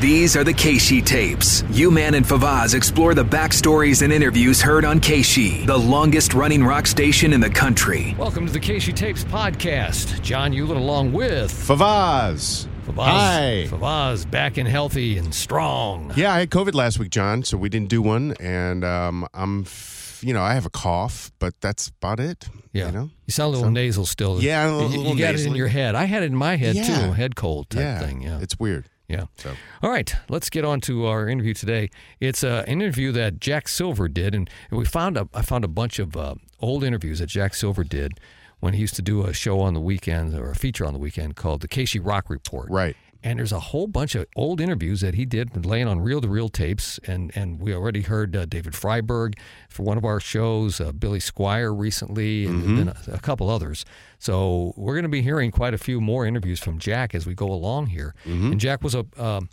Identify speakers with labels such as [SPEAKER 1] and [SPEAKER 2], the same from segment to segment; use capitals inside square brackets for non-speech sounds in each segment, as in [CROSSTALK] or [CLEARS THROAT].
[SPEAKER 1] These are the KSHE tapes. U-Man and Favaz explore the backstories and interviews heard on KSHE, the longest running rock station in the country.
[SPEAKER 2] Welcome to the KSHE Tapes podcast. John Ulett along with
[SPEAKER 3] Favaz.
[SPEAKER 2] Favaz.
[SPEAKER 3] Hi.
[SPEAKER 2] Favaz back and healthy and strong.
[SPEAKER 3] Yeah, I had COVID last week, John, so we didn't do one, and um, I'm, f- you know, I have a cough, but that's about it.
[SPEAKER 2] Yeah.
[SPEAKER 3] you know.
[SPEAKER 2] You sound a little nasal still.
[SPEAKER 3] Yeah, a
[SPEAKER 2] You-
[SPEAKER 3] little-
[SPEAKER 2] you,
[SPEAKER 3] little
[SPEAKER 2] got it in your head. I had it in my head
[SPEAKER 3] Yeah.
[SPEAKER 2] too, head cold type
[SPEAKER 3] yeah,
[SPEAKER 2] thing. Yeah.
[SPEAKER 3] it's weird.
[SPEAKER 2] Yeah.
[SPEAKER 3] So
[SPEAKER 2] All right, let's get on to our interview today. It's uh, an interview that Jack Silver did, and we found a, I found a bunch of uh, old interviews that Jack Silver did when he used to do a show on the weekend or a feature on the weekend called the KSHE Rock Report.
[SPEAKER 3] right.
[SPEAKER 2] And there's a whole bunch of old interviews that he did laying on reel to reel tapes. And, and we already heard uh, David Freiberg for one of our shows, uh, Billy Squier recently, and then a, a couple others. So we're going to be hearing quite a few more interviews from Jack as we go along here. And Jack was a um,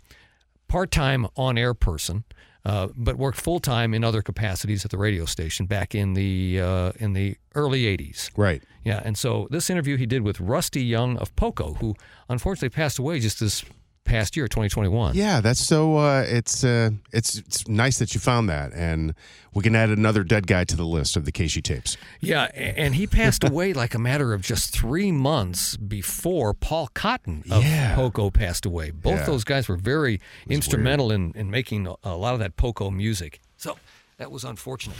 [SPEAKER 2] part time on air person. Uh, but worked full time in other capacities at the radio station back in the uh, in the early '80s.
[SPEAKER 3] Right.
[SPEAKER 2] Yeah, and so this interview he did with Rusty Young of Poco, who unfortunately passed away just this past year, 2021.
[SPEAKER 3] Yeah, that's so. Uh, it's uh, it's it's nice that you found that, and we can add another dead guy to the list of the KSHE tapes.
[SPEAKER 2] Yeah, and he passed [LAUGHS] away like a matter of just three months before Paul Cotton of
[SPEAKER 3] Yeah.
[SPEAKER 2] Poco passed away. Both
[SPEAKER 3] Yeah.
[SPEAKER 2] those guys were very instrumental in, in making a- a lot of that Poco music. So that was unfortunate.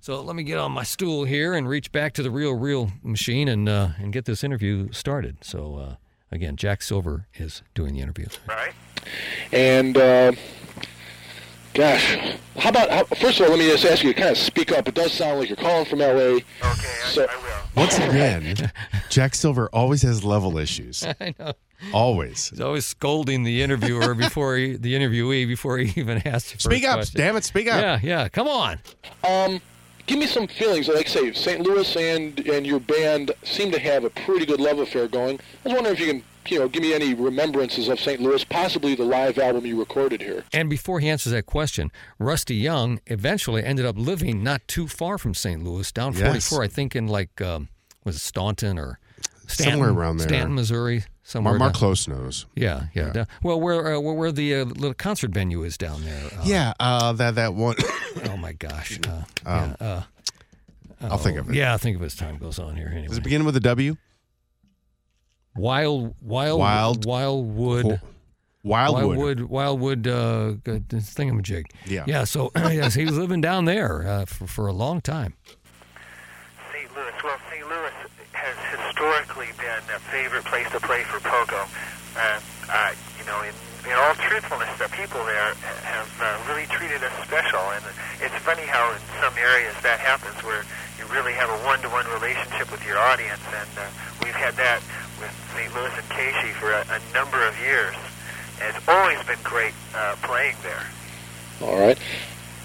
[SPEAKER 2] So let me get on my stool here and reach back to the real, real machine and uh, and get this interview started. So uh, again, Jack Silver is doing the interview.
[SPEAKER 4] Right. And uh, gosh, how about how, first of all, let me just ask you to kind of speak up. It does sound like you're calling from L.A.
[SPEAKER 5] Okay,
[SPEAKER 4] So-
[SPEAKER 5] I, I will.
[SPEAKER 3] Once again, [LAUGHS] Jack Silver always has level issues. [LAUGHS]
[SPEAKER 2] I know.
[SPEAKER 3] Always.
[SPEAKER 2] He's always scolding the interviewer before he, the interviewee before he even [LAUGHS] asks. the
[SPEAKER 3] Speak up,
[SPEAKER 2] question.
[SPEAKER 3] damn it! Speak up.
[SPEAKER 2] Yeah, yeah. Come on.
[SPEAKER 4] Um, give me some feelings. Like say, St. Louis and and your band seem to have a pretty good love affair going. I was wondering if you can, you know, give me any remembrances of St. Louis, possibly the live album you recorded here.
[SPEAKER 2] And before he answers that question, Rusty Young eventually ended up living not too far from St. Louis, down
[SPEAKER 3] Yes.
[SPEAKER 2] 44, I think, in like um, was it Staunton or Stanton,
[SPEAKER 3] Somewhere around there.
[SPEAKER 2] Stanton, Missouri, somewhere.
[SPEAKER 3] Mark, Mark
[SPEAKER 2] down-
[SPEAKER 3] Close knows.
[SPEAKER 2] Yeah, yeah. down- well, where uh, where, where the uh, little concert venue is down there. Uh,
[SPEAKER 3] Yeah, uh, that that one. [COUGHS]
[SPEAKER 2] Oh my gosh. Uh,
[SPEAKER 3] Um,
[SPEAKER 2] yeah, uh,
[SPEAKER 3] I'll think of it.
[SPEAKER 2] yeah, I think of it as time goes on here. Anyway,
[SPEAKER 3] Does it begin with a W?
[SPEAKER 2] Wild, wild,
[SPEAKER 3] Wild-
[SPEAKER 2] Wildwood.
[SPEAKER 3] Wildwood.
[SPEAKER 2] Wildwood, Wildwood, uh, g- thingamajig.
[SPEAKER 3] Yeah.
[SPEAKER 2] Yeah. So [COUGHS] yes, he was living down there uh, for for a long time.
[SPEAKER 5] St. Louis. Well, St. Louis has historically been a favorite place to play for Poco. Uh, uh, you know, in, in all truthfulness, the people there have uh, really treated us special, and it's funny how in some areas that happens where you really have a one-to-one relationship with your audience, and uh, we've had that with St. Louis and KSHE for a, a number of years. And it's always been great uh, playing there.
[SPEAKER 4] All right.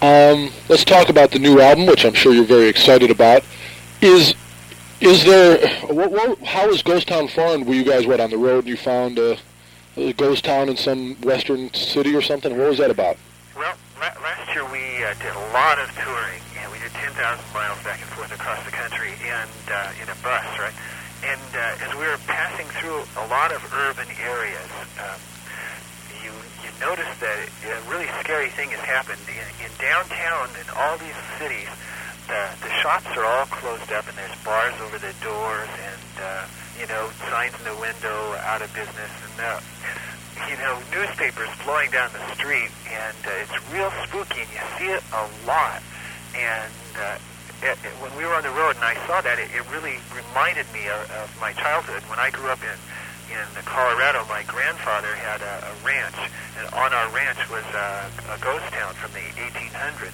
[SPEAKER 4] Um, let's talk about the new album, which I'm sure you're very excited about. Is is there? What, what, how is Ghost Town Farm? Were you guys what on the road and you found a, a ghost town in some western city or something? What was that about?
[SPEAKER 5] Well, la- last year we uh, did a lot of touring. Yeah, we did 10,000 miles back and forth across the country and uh, in a bus, right? And uh, as we were passing through a lot of urban areas, um, you you notice that a really scary thing has happened in, in downtown in all these cities. The the shops are all closed up, and there's bars over the doors, and uh, you know signs in the window, out of business, and uh, you know, newspapers blowing down the street, and uh, it's real spooky, and you see it a lot. And uh, it, it, when we were on the road, and I saw that, it, it really reminded me of, of my childhood. When I grew up in in Colorado, my grandfather had a, a ranch, and on our ranch was a, a ghost town from the 1800s.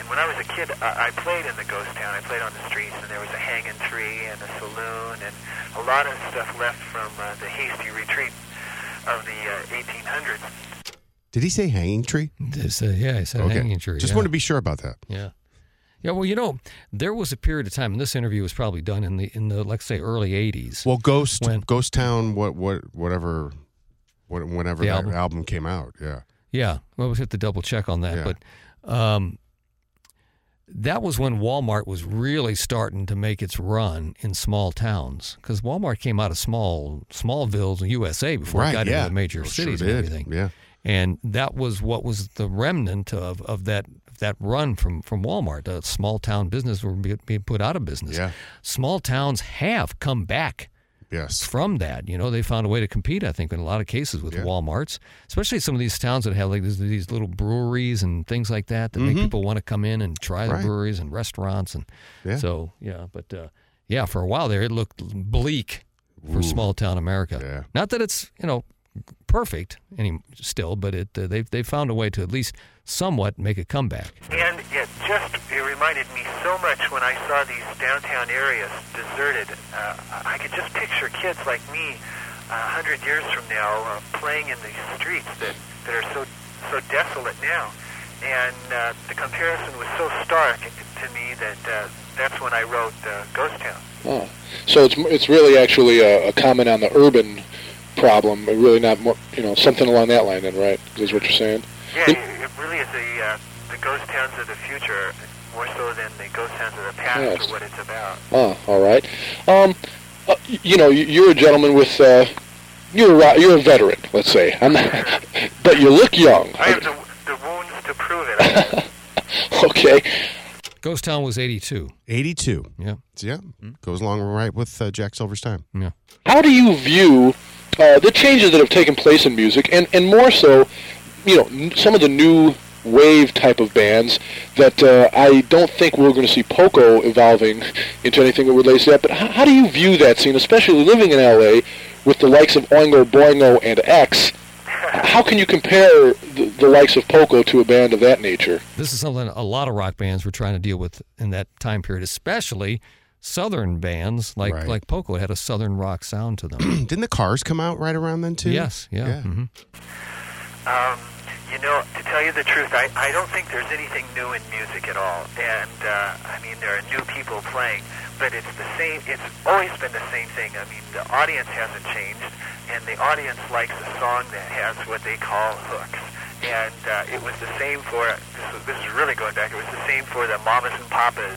[SPEAKER 5] And when I was a kid, I, I played in the ghost town. I played on the streets, and there was a hanging tree and a saloon, and a lot of stuff left from uh, the hasty retreat of the uh, 1800s.
[SPEAKER 3] Did he say hanging tree?
[SPEAKER 2] This, uh, yeah, it's a hanging tree.
[SPEAKER 3] Just
[SPEAKER 2] yeah.
[SPEAKER 3] want to be sure about that.
[SPEAKER 2] Yeah. Yeah, well, you know, there was a period of time, and this interview was probably done in the in the let's say early '80s.
[SPEAKER 3] Well, Ghost,
[SPEAKER 2] When-
[SPEAKER 3] Ghost Town, what, what, whatever, what, whenever
[SPEAKER 2] The
[SPEAKER 3] that
[SPEAKER 2] album?
[SPEAKER 3] album. came out. Yeah.
[SPEAKER 2] Yeah, well, we have to double check on that,
[SPEAKER 3] Yeah.
[SPEAKER 2] but um, that was when Walmart was really starting to make its run in small towns because Walmart came out of small Smallville's USA before
[SPEAKER 3] right.
[SPEAKER 2] it got
[SPEAKER 3] yeah.
[SPEAKER 2] into the major
[SPEAKER 3] oh, Well,
[SPEAKER 2] cities
[SPEAKER 3] did.
[SPEAKER 2] and everything.
[SPEAKER 3] Yeah.
[SPEAKER 2] and that was what was the remnant of, of that that run from from Walmart. A small town business were being put out of business.
[SPEAKER 3] Yeah.
[SPEAKER 2] Small towns have come back
[SPEAKER 3] Yes.
[SPEAKER 2] from that. You know, they found a way to compete. I think in a lot of cases with
[SPEAKER 3] Yeah.
[SPEAKER 2] WalMarts, especially some of these towns that have like these, these little breweries and things like that that make people want to come in and try the
[SPEAKER 3] Mm-hmm. Right.
[SPEAKER 2] breweries and restaurants and
[SPEAKER 3] Yeah.
[SPEAKER 2] so yeah. But uh, yeah, for a while there, it looked bleak for small town America.
[SPEAKER 3] Yeah.
[SPEAKER 2] Not that it's you know perfect any still, but it uh, they they found a way to at least somewhat make a comeback.
[SPEAKER 5] And it just it reminded me so much when I saw these downtown areas deserted. Uh, I could just picture kids like me a hundred years from now uh, playing in these streets that, that are so so desolate now. And uh, the comparison was so stark to me that uh, that's when I wrote uh, Ghost Town.
[SPEAKER 4] Oh. So it's it's really actually a, a comment on the urban problem, but really not more, you know, something along that line. Then, right? Is what you're saying?
[SPEAKER 5] Yeah, it, it really is the uh, the ghost towns of the future more so than the ghost towns of the past
[SPEAKER 4] Yes.
[SPEAKER 5] for what it's about.
[SPEAKER 4] Oh, all right. Um, uh, you know, you- you're a gentleman with uh, you're a, you're a veteran, let's say. I'm not, [LAUGHS] but you look young.
[SPEAKER 5] I have the, the wounds to prove it. [LAUGHS]
[SPEAKER 4] Okay.
[SPEAKER 2] Ghost Town was 82.
[SPEAKER 3] 82.
[SPEAKER 2] Yeah.
[SPEAKER 3] So, yeah. Goes along right with uh, Jack Silver's time.
[SPEAKER 2] Yeah.
[SPEAKER 4] How do you view uh, the changes that have taken place in music, and, and more so, you know, some of the new wave type of bands that uh, I don't think we're going to see Poco evolving into anything that relates to that. But how, how do you view that scene, especially living in LA with the likes of Oingo Boingo and X? How can you compare the, the likes of Poco to a band of that nature?
[SPEAKER 2] This is something a lot of rock bands were trying to deal with in that time period, especially southern bands like
[SPEAKER 3] Right.
[SPEAKER 2] like Poco had a southern rock sound to them. [CLEARS THROAT]
[SPEAKER 3] Didn't the Cars come out right around then, too?
[SPEAKER 2] yes, yeah.
[SPEAKER 3] Yeah.
[SPEAKER 2] hmm
[SPEAKER 5] Um, you know, to tell you the truth, I, I don't think there's anything new in music at all. And, uh, I mean, there are new people playing, but it's the same, it's always been the same thing. I mean, the audience hasn't changed, and the audience likes a song that has what they call hooks. And uh, it was the same for, this is, this is really going back, it was the same for the Mamas and Papas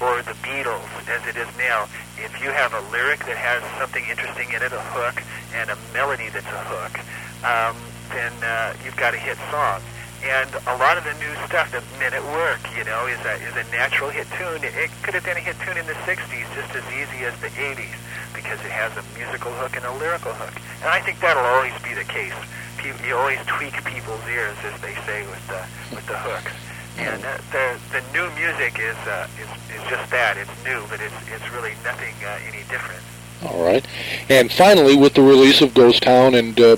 [SPEAKER 5] or the Beatles as it is now. If you have a lyric that has something interesting in it, a hook, and a melody that's a hook, um, then uh, you've got a hit song. And a lot of the new stuff, the Men at Work, you know, is a, is a natural hit tune. It could have been a hit tune in the 60s just as easy as the 80s because it has a musical hook and a lyrical hook. And I think that'll always be the case. You always tweak people's ears, as they say, with the, with the hooks. And uh, the, the new music is, uh, is, is just that. It's new, but it's, it's really nothing uh, any different.
[SPEAKER 4] All right. And finally, with the release of Ghost Town and uh,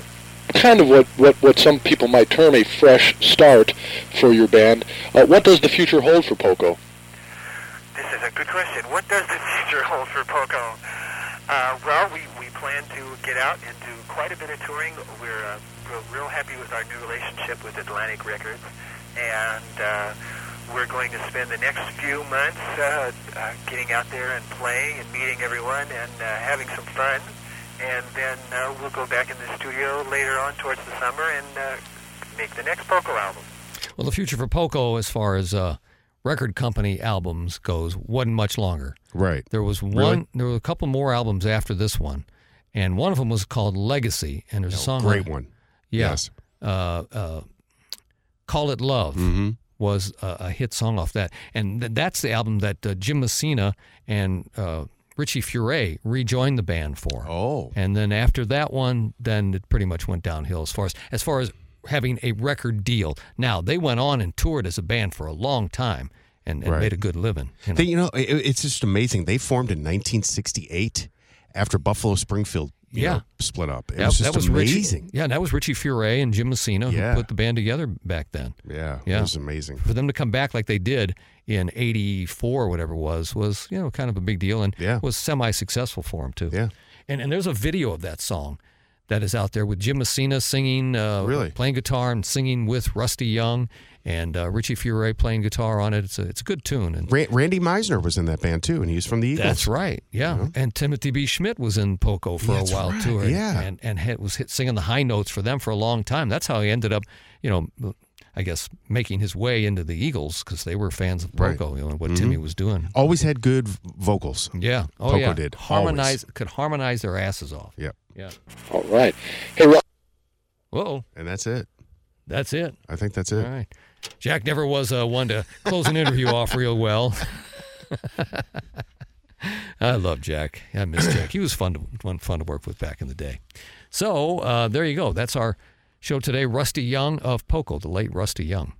[SPEAKER 4] kind of what, what, what some people might term a fresh start for your band, uh, what does the future hold for Poco?
[SPEAKER 5] This is a good question. What does the [LAUGHS] future hold for Poco? Uh, well, we, we plan to get out and do quite a bit of touring. We're, uh, we're real happy with our new relationship with Atlantic Records, and uh, we're going to spend the next few months uh, uh, getting out there and playing and meeting everyone and uh, having some fun. And then uh, we'll go back in the studio later on towards the summer and uh, make the next Poco album.
[SPEAKER 2] Well, the future for Poco, as far as uh, record company albums goes, wasn't much longer.
[SPEAKER 3] Right.
[SPEAKER 2] There was one.
[SPEAKER 3] Really?
[SPEAKER 2] There were a couple more albums after this one, and one of them was called Legacy. And there's a song.
[SPEAKER 3] Great
[SPEAKER 2] on-
[SPEAKER 3] one.
[SPEAKER 2] Yeah.
[SPEAKER 3] Yes.
[SPEAKER 2] Uh, uh, Call It Love
[SPEAKER 3] Mm-hmm.
[SPEAKER 2] was a, a hit song off that, and th- that's the album that uh, Jim Messina and uh, Richie Furay rejoined the band for.
[SPEAKER 3] Oh.
[SPEAKER 2] And then after that one, then it pretty much went downhill as far as as far as having a record deal. Now they went on and toured as a band for a long time and, and
[SPEAKER 3] Right.
[SPEAKER 2] made a good living. You know?
[SPEAKER 3] They, you know, it, it's just amazing. They formed in 1968 after Buffalo Springfield
[SPEAKER 2] Yeah.
[SPEAKER 3] know, split up. It
[SPEAKER 2] That-
[SPEAKER 3] was just
[SPEAKER 2] that was
[SPEAKER 3] amazing.
[SPEAKER 2] Richie, yeah, that was Richie Furay and Jim Messina
[SPEAKER 3] Yeah.
[SPEAKER 2] who put the band together back then.
[SPEAKER 3] Yeah,
[SPEAKER 2] Yeah.
[SPEAKER 3] it was amazing.
[SPEAKER 2] For them to come back like they did in '84 or whatever it was was you know kind of a big deal and
[SPEAKER 3] Yeah.
[SPEAKER 2] was semi successful for him too.
[SPEAKER 3] Yeah.
[SPEAKER 2] And and there's a video of that song that is out there with Jim Messina singing, uh,
[SPEAKER 3] Really?
[SPEAKER 2] playing guitar and singing with Rusty Young, and uh, Richie Furay playing guitar on it. It's a it's a good tune. And
[SPEAKER 3] Ra- Randy Meisner was in that band too, and he's from the Eagles.
[SPEAKER 2] that's right, yeah. And Timothy B. Schmit was in Poco for
[SPEAKER 3] That's
[SPEAKER 2] a while
[SPEAKER 3] right,
[SPEAKER 2] too, and,
[SPEAKER 3] yeah.
[SPEAKER 2] and and hit, was hit singing the high notes for them for a long time. That's how he ended up, you know. I guess making his way into the Eagles because they were fans of
[SPEAKER 3] Right.
[SPEAKER 2] Poco, you know, and what Timmy was doing.
[SPEAKER 3] Always had good vocals.
[SPEAKER 2] Yeah. Oh
[SPEAKER 3] Poco
[SPEAKER 2] yeah.
[SPEAKER 3] did,
[SPEAKER 2] harmonize could harmonize their asses off.
[SPEAKER 3] Yep.
[SPEAKER 2] Yeah.
[SPEAKER 4] All right. Hey, Rob,
[SPEAKER 2] Whoa.
[SPEAKER 3] And that's it.
[SPEAKER 2] That's it.
[SPEAKER 3] I think that's it.
[SPEAKER 2] right. Jack never was uh, one to close an interview [LAUGHS] off real well. [LAUGHS] I love Jack. I miss Jack. He was fun to fun, fun to work with back in the day. So uh, there you go. That's our show today. Rusty Young of Poco, the late Rusty Young.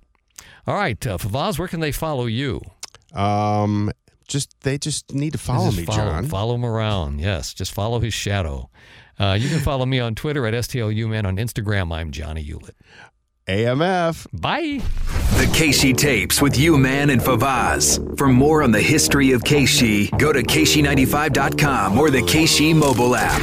[SPEAKER 2] All right, uh, Favaz, where can they follow you?
[SPEAKER 3] Um, just they just need to follow
[SPEAKER 2] Just
[SPEAKER 3] me,
[SPEAKER 2] follow,
[SPEAKER 3] John.
[SPEAKER 2] Follow him around. Yes, just follow his shadow. Uh, you can follow me on Twitter at STLUman. On Instagram, I'm Johnny Ulett.
[SPEAKER 3] AMF.
[SPEAKER 2] Bye.
[SPEAKER 1] The KSHE tapes with U-Man, and Favaz. For more on the history of KSHE, go to KSHE95.com or the KSHE mobile app.